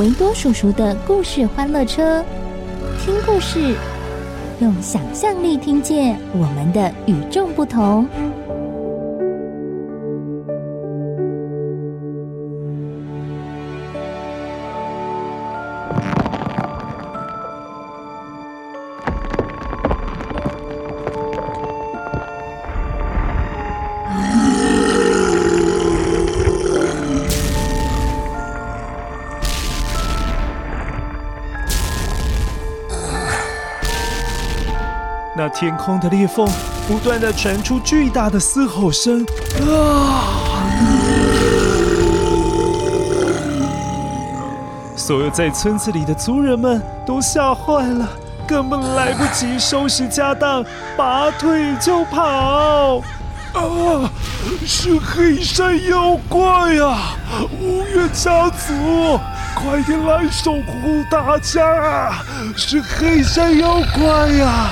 维多叔叔的故事欢乐车，听故事，用想象力听见我们的与众不同。那天空的裂缝不断地传出巨大的嘶吼声，啊！所有在村子里的族人们都吓坏了，根本来不及收拾家当，拔腿就跑。啊！是黑山妖怪呀！乌月家族，快点来守护大家啊！是黑山妖怪呀！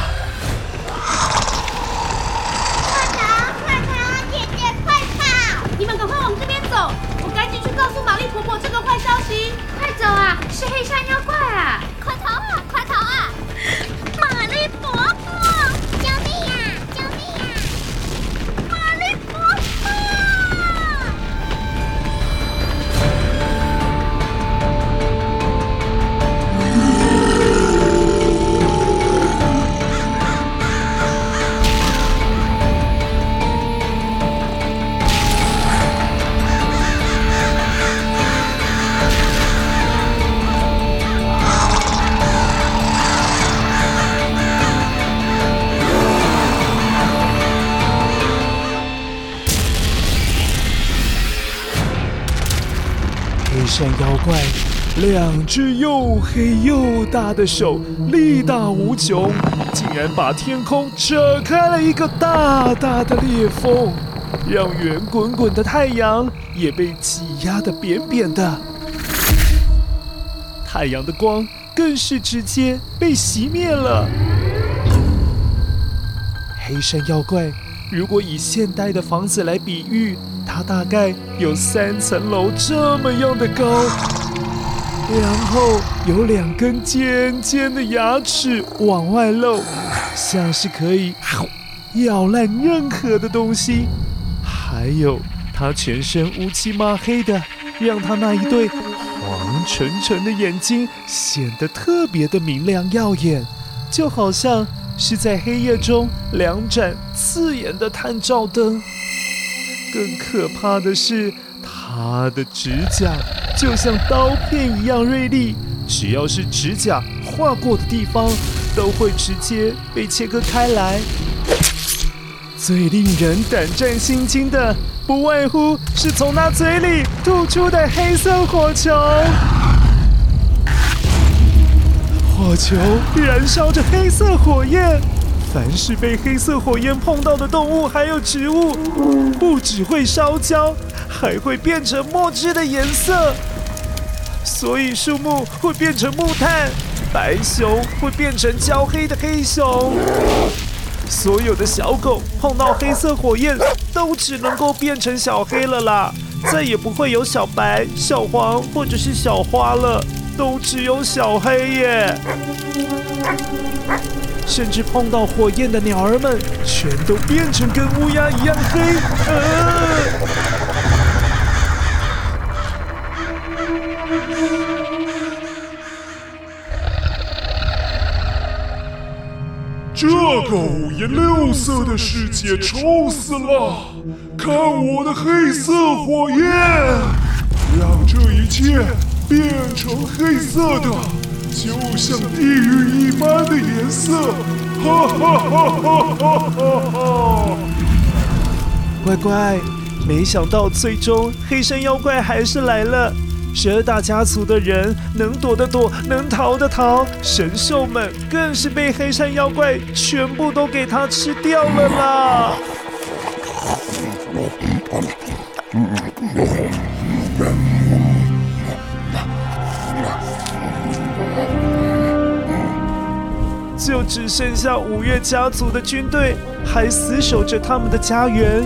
两只又黑又大的手，力大无穷，竟然把天空扯开了一个大大的裂缝，让圆滚滚的太阳也被挤压得扁扁的。太阳的光更是直接被熄灭了。黑山妖怪，如果以现代的房子来比喻，它大概有三层楼这么样的高，然后有两根尖尖的牙齿往外露，像是可以咬烂任何的东西。还有，它全身乌漆嘛黑的，让它那一对黄澄澄的眼睛显得特别的明亮耀眼，就好像是在黑夜中两盏刺眼的探照灯。更可怕的是，他的指甲就像刀片一样锐利，只要是指甲划过的地方，都会直接被切割开来。最令人胆战心惊的，不外乎是从他嘴里吐出的黑色火球。火球燃烧着黑色火焰。凡是被黑色火焰碰到的动物，还有植物，不只会烧焦，还会变成墨汁的颜色。所以树木会变成木炭，白熊会变成焦黑的黑熊。所有的小狗碰到黑色火焰，都只能够变成小黑了啦，再也不会有小白、小黄或者是小花了，都只有小黑耶。甚至碰到火焰的鸟儿们，全都变成跟乌鸦一样黑。呃这个五颜六色的世界丑死了！看我的黑色火焰，让这一切变成黑色的，就像地狱一般的颜色！哈哈哈哈哈哈！乖乖，没想到最终黑山妖怪还是来了。十二大家族的人能躲的躲，能逃的逃，神兽们更是被黑山妖怪全部都给他吃掉了啦！就只剩下五岳家族的军队还死守着他们的家园。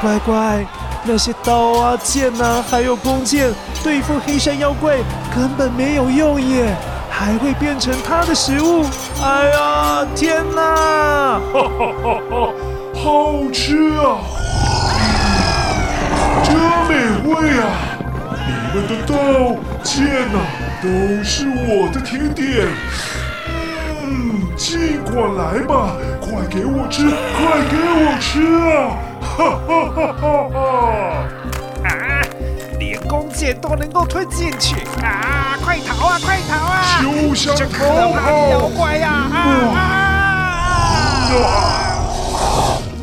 乖乖，那些刀啊、剑啊，还有弓箭，对付黑山妖怪根本没有用耶，还会变成他的食物。哎呀，天哪！哈哈哈哈，好吃啊，真美味啊！你们的刀剑呐，都是我的甜点。嗯，尽管来吧，快给我吃，快给我吃啊！哈哈哈哈哈！啊，连弓箭都能够吞进去啊！快逃啊，快逃啊！休想逃跑！这可怕的妖怪呀！啊啊！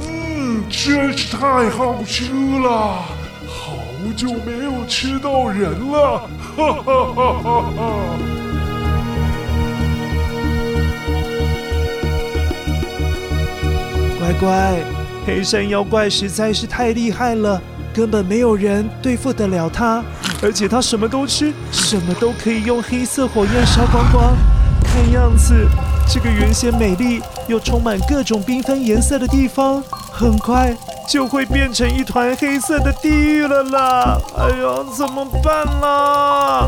嗯，真是太好吃了，好久没有吃到人了！哈哈哈哈哈！乖乖。黑山妖怪实在是太厉害了，根本没有人对付得了他。而且他什么都吃，什么都可以用黑色火焰烧光光。看样子，这个原先美丽又充满各种缤纷颜色的地方，很快就会变成一团黑色的地狱了啦！哎呦，怎么办啦？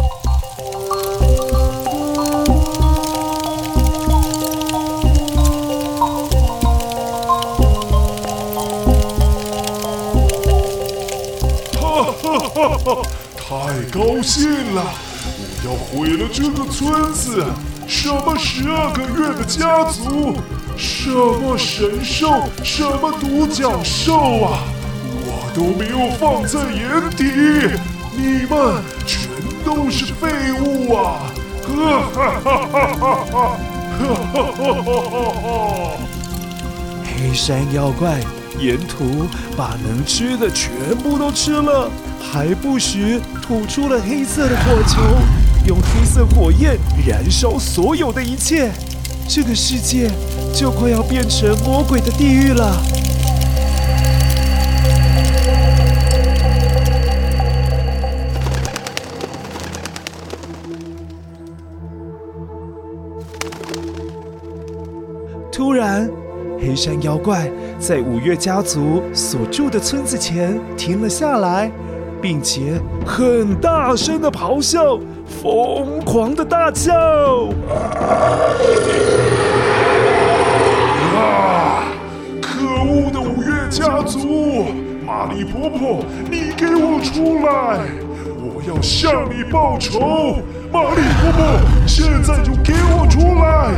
哈，太高兴了！我要毁了这个村子，什么十二个月的家族，什么神兽，什么独角兽啊，我都没有放在眼底，你们全都是废物啊！哈哈哈哈哈哈哈！哈哈哈哈！黑山妖怪沿途把能吃的全部都吃了。还不时吐出了黑色的火球，用黑色火焰燃烧所有的一切，这个世界就快要变成魔鬼的地狱了。突然，黑山妖怪在五岳家族所住的村子前停了下来。并且很大声的咆哮，疯狂的大叫！啊！可恶的五岳家族，玛丽婆婆，你给我出来！我要向你报仇！玛丽婆婆，现在就给我出来！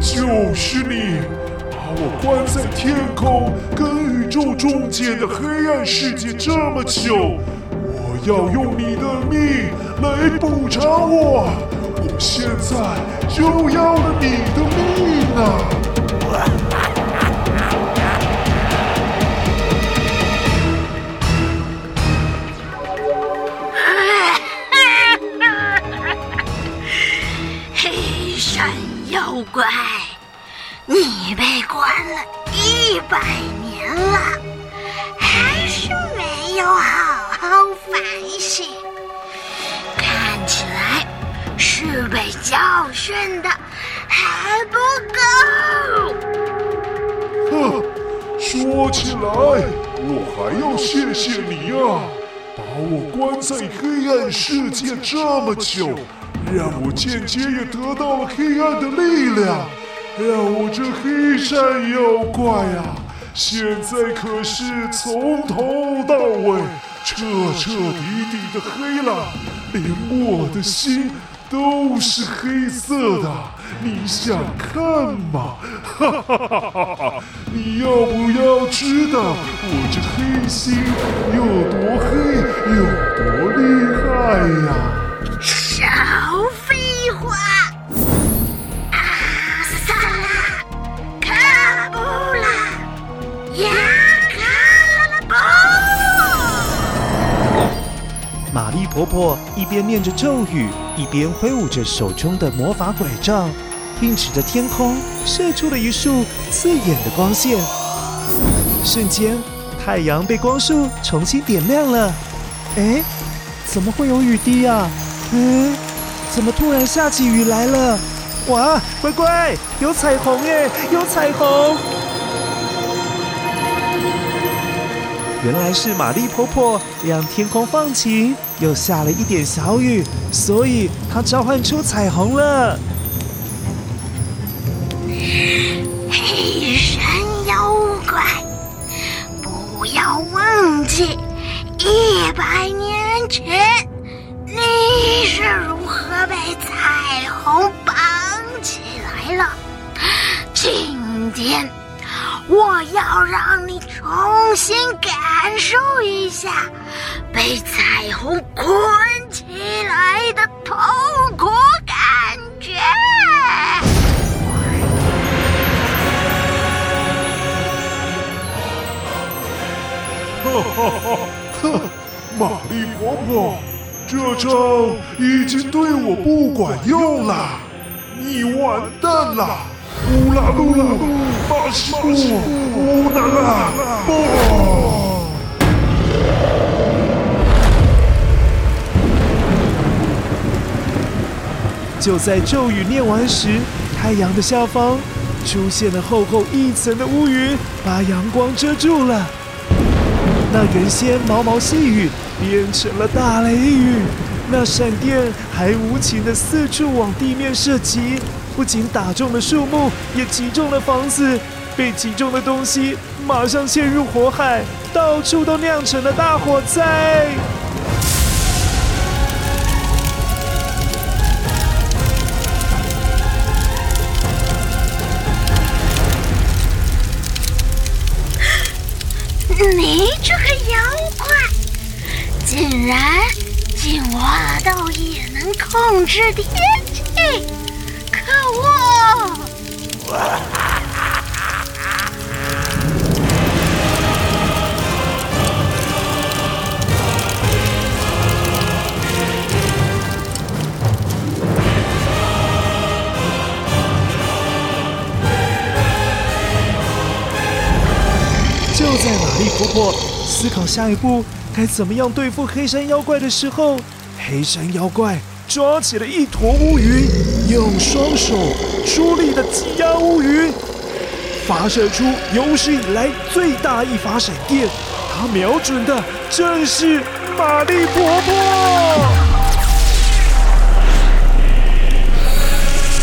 就是你，把我关在天空跟宇宙中间的黑暗世界这么久。要用你的命来补偿我！我现在就要了你的命啊！黑山妖怪，你被关了一百年了，还是没有好。好反省，看起来是被教训的还不够。哼，说起来，我还要谢谢你啊，把我关在黑暗世界这么久，让我间接也得到了黑暗的力量，让我这黑山妖怪啊，现在可是从头到尾彻彻底底的黑了，连我的心都是黑色的。你想看吗？哈哈哈哈哈！你要不要知道我这黑心有多黑，有多厉害呀？少废话！婆婆一边念着咒语，一边挥舞着手中的魔法拐杖。并指着天空，射出了一束刺眼的光线。瞬间，太阳被光束重新点亮了。哎，怎么会有雨滴啊？嗯，怎么突然下起雨来了？哇，乖乖，有彩虹耶，有彩虹！原来是玛丽婆婆让天空放晴，又下了一点小雨，所以她召唤出彩虹了。黑山妖怪，不要忘记，一百年前你是如何被彩虹绑起来了。今天我要让你重新感受一下被彩虹捆起来的痛苦感觉。哈哈哈！哼，玛丽婆婆，这招已经对我不管用了，你完蛋了！乌拉鲁鲁，巴西布，乌拉，就在咒语念完时，太阳的下方出现了厚厚一层的乌云，把阳光遮住了。那原先毛毛细雨变成了大雷雨，那闪电还无情地四处往地面射击，不仅打中了树木，也击中了房子。被击中的东西马上陷入火海，到处都酿成了大火灾。你这个妖怪，竟然进化到也能控制天气！可恶！就在玛丽婆婆思考下一步该怎么样对付黑山妖怪的时候，黑山妖怪抓起了一坨乌云，用双手出力的挤压乌云，发射出有史以来最大一发闪电。他瞄准的正是玛丽婆婆。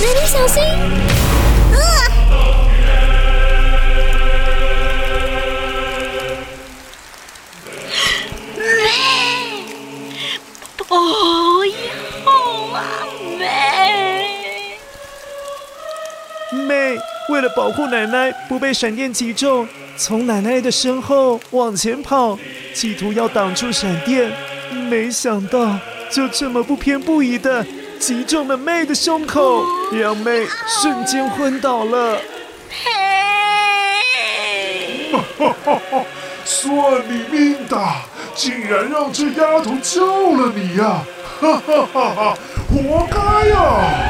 美丽小心！为了保护奶奶不被闪电击中，从奶奶的身后往前跑，企图要挡住闪电，没想到就这么不偏不倚的击中了妹的胸口，让妹瞬间昏倒了。哈哈哈哈！算你命大，竟然让这丫头救了你呀、啊！哈哈哈哈！活该呀、啊！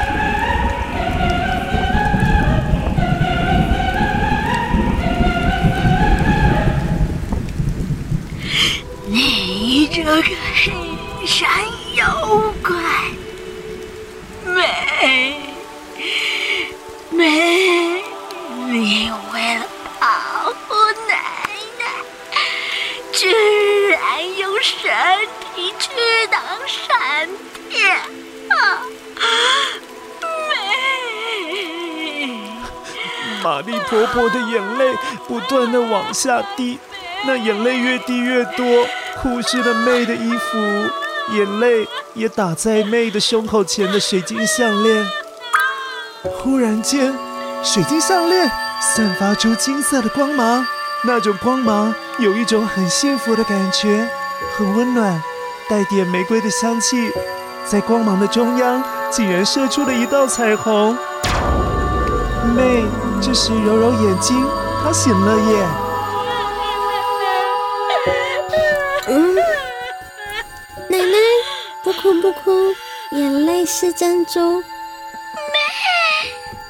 这个黑山妖怪美美你为了保护奶奶居然用身体去挡闪电啊美玛丽婆婆的眼泪不断的往下滴那眼泪越滴越多，哭湿了妹的衣服，眼泪也打在妹的胸口前的水晶项链。忽然间，水晶项链散发出金色的光芒，那种光芒有一种很幸福的感觉，很温暖，带点玫瑰的香气，在光芒的中央竟然射出了一道彩虹。妹这时揉揉眼睛，她醒了耶。哭不哭，眼泪是珍珠。妹，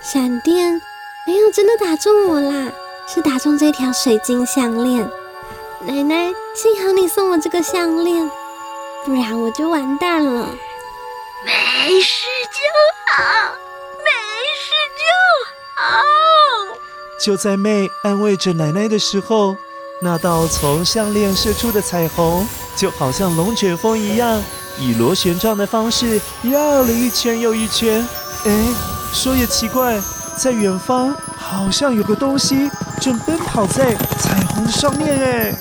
闪电没有真的打中我啦，是打中这条水晶项链。奶奶，幸好你送我这个项链，不然我就完蛋了。没事就好，没事就好。哦！就在妹安慰着奶奶的时候，那道从项链射出的彩虹，就好像龙卷风一样，以螺旋状的方式绕了一圈又一圈。哎，说也奇怪，在远方好像有个东西正奔跑在彩虹的上面。哎。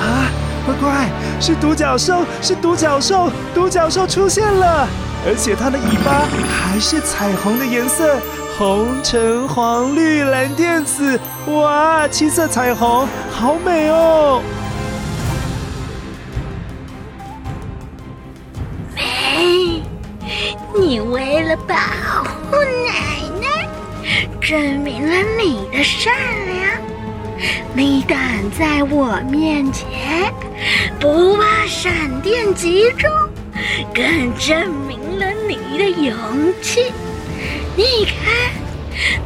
啊，乖乖，是独角兽，是独角兽，独角兽出现了，而且它的尾巴还是彩虹的颜色，红、橙、黄、绿、蓝、靛、紫，哇，七色彩虹，好美哦！美，你为了保护奶奶，证明了你的善良。你敢在我面前不怕闪电击中，更证明了你的勇气。你看，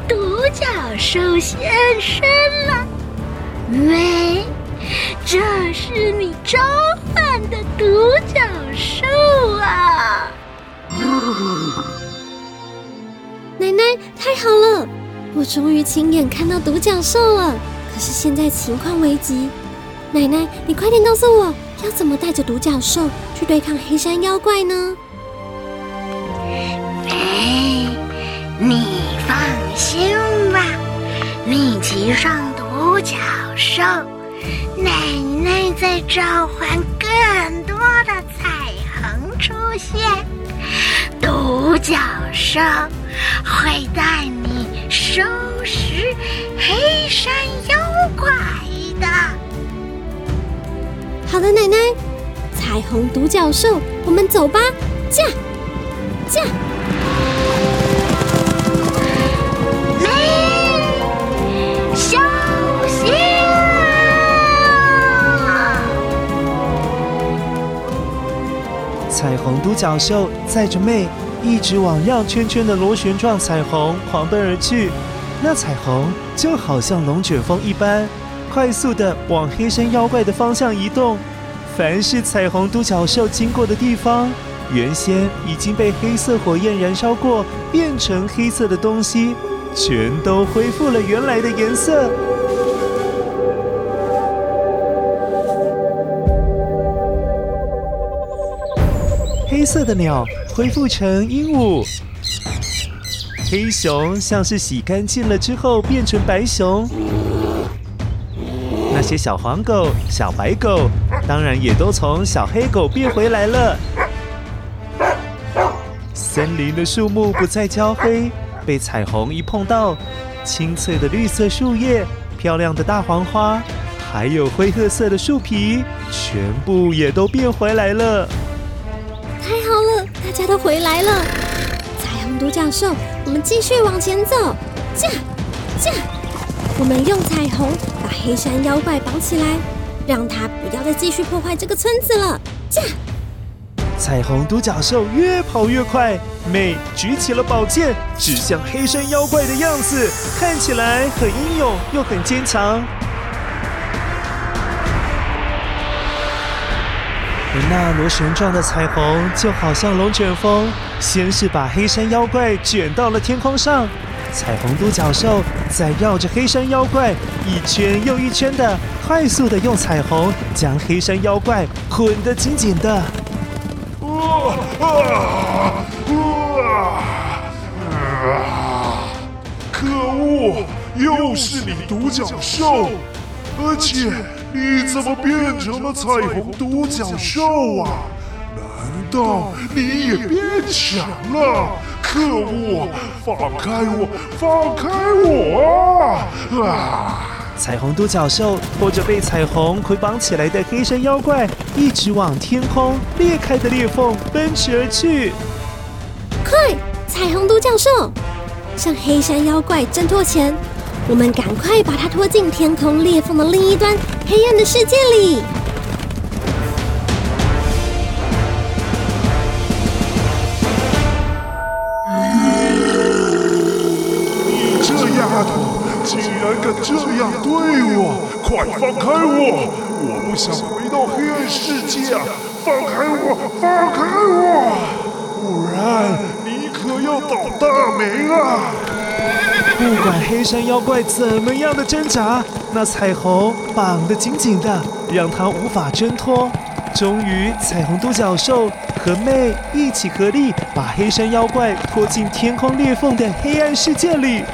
独角兽现身了，喂，这是你召唤的独角兽啊！奶奶，太好了，我终于亲眼看到独角兽了。可是现在情况危急，奶奶，你快点告诉我，要怎么带着独角兽去对抗黑山妖怪呢？哎，你骑上独角兽，奶奶在召唤更多的彩虹出现，独角兽会带你收拾黑山妖怪的。好的，奶奶，彩虹独角兽，我们走吧，驾驾。彩虹独角兽载着妹，一直往绕圈圈的螺旋状彩虹狂奔而去。那彩虹就好像龙卷风一般，快速的往黑山妖怪的方向移动。凡是彩虹独角兽经过的地方，原先已经被黑色火焰燃烧过，变成黑色的东西，全都恢复了原来的颜色。黑色的鸟恢复成鹦鹉。黑熊像是洗干净了之后变成白熊，那些小黄狗、小白狗，当然也都从小黑狗变回来了。森林的树木不再焦黑，被彩虹一碰到，青翠的绿色树叶、漂亮的大黄花，还有灰褐色的树皮，全部也都变回来了。家都回来了。彩虹独角兽，我们继续往前走，驾驾！我们用彩虹把黑山妖怪绑起来，让他不要再继续破坏这个村子了，驾！彩虹独角兽越跑越快，妹举起了宝剑，指向黑山妖怪的样子，看起来很英勇又很坚强。而那螺旋状的彩虹就好像龙卷风，先是把黑山妖怪卷到了天空上，彩虹独角兽再绕着黑山妖怪一圈又一圈的，快速的用彩虹将黑山妖怪捆得紧紧的。啊啊啊！可恶，又是你独角兽！而且你怎么变成了彩虹独角兽啊？难道你也变强了？可恶！放开我！放开我啊！啊！彩虹独角兽拖着被彩虹捆绑起来的黑山妖怪，一直往天空裂开的裂缝奔驰而去。快，彩虹独角兽，向黑山妖怪挣脱前，我们赶快把它拖进天空裂缝的另一端黑暗的世界里。你这丫头！竟然敢这样对我！快放开我！我不想回到黑暗世界啊！放开我！放开我！不然你可要倒大霉了！不管黑山妖怪怎么样的挣扎，那彩虹绑得紧紧的，让他无法挣脱。终于，彩虹独角兽和妹一起合力，把黑山妖怪拖进天空裂缝的黑暗世界里。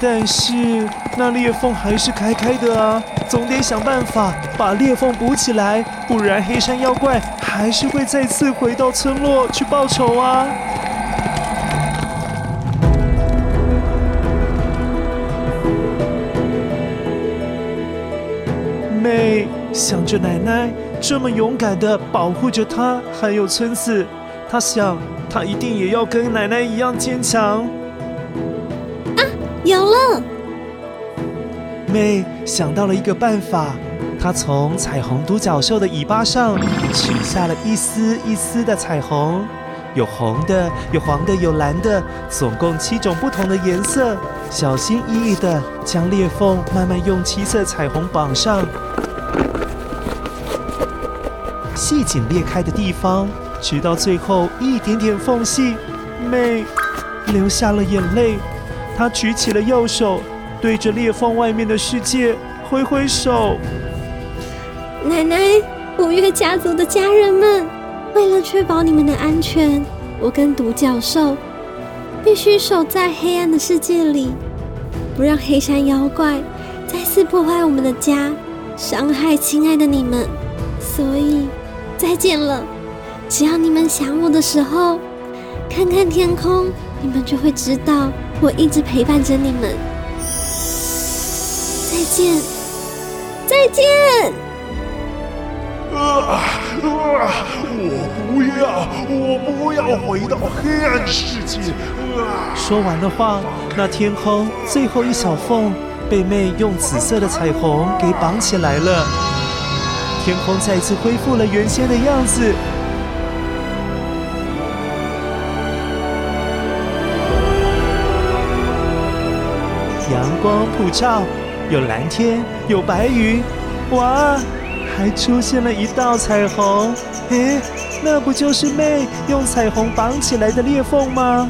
但是那裂缝还是开开的啊，总得想办法把裂缝补起来，不然黑山妖怪还是会再次回到村落去报仇啊。想着奶奶这么勇敢地保护着她还有村子，她想她一定也要跟奶奶一样坚强。啊有了，妹想到了一个办法，她从彩虹独角兽的尾巴上取下了一丝一丝的彩虹，有红的，有黄的，有蓝的，总共七种不同的颜色。小心翼翼地将裂缝慢慢用七色彩虹绑上，系紧裂开的地方，直到最后一点点缝隙，妹流下了眼泪。她举起了右手，对着裂缝外面的世界挥挥手。奶奶，五月家族的家人们，为了确保你们的安全，我跟独角兽必须守在黑暗的世界里，不让黑山妖怪再次破坏我们的家，伤害亲爱的你们。所以，再见了。只要你们想我的时候，看看天空，你们就会知道。我一直陪伴着你们，再见，再见。啊啊！我不要，我不要回到黑暗世界。说完的话，那天空最后一小缝被妹用紫色的彩虹给绑起来了，天空再次恢复了原先的样子。阳光普照，有蓝天，有白云，哇，还出现了一道彩虹！诶，那不就是妹用彩虹绑起来的裂缝吗？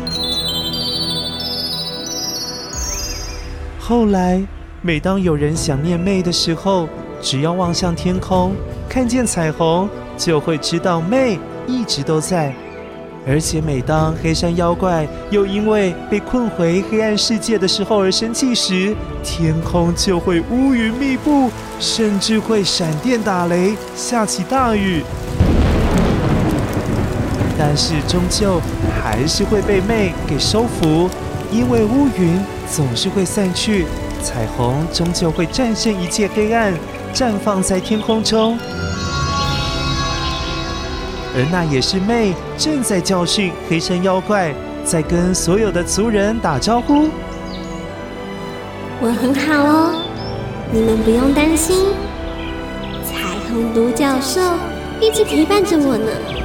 后来，每当有人想念妹的时候，只要望向天空，看见彩虹，就会知道妹一直都在。而且每当黑山妖怪又因为被困回黑暗世界的时候而生气时，天空就会乌云密布，甚至会闪电打雷，下起大雨。但是终究还是会被妹给收服，因为乌云总是会散去，彩虹终究会战胜一切黑暗，绽放在天空中。而那也是妹正在教训黑山妖怪，在跟所有的族人打招呼。我很好哦，你们不用担心。彩虹独角兽一直陪伴着我呢。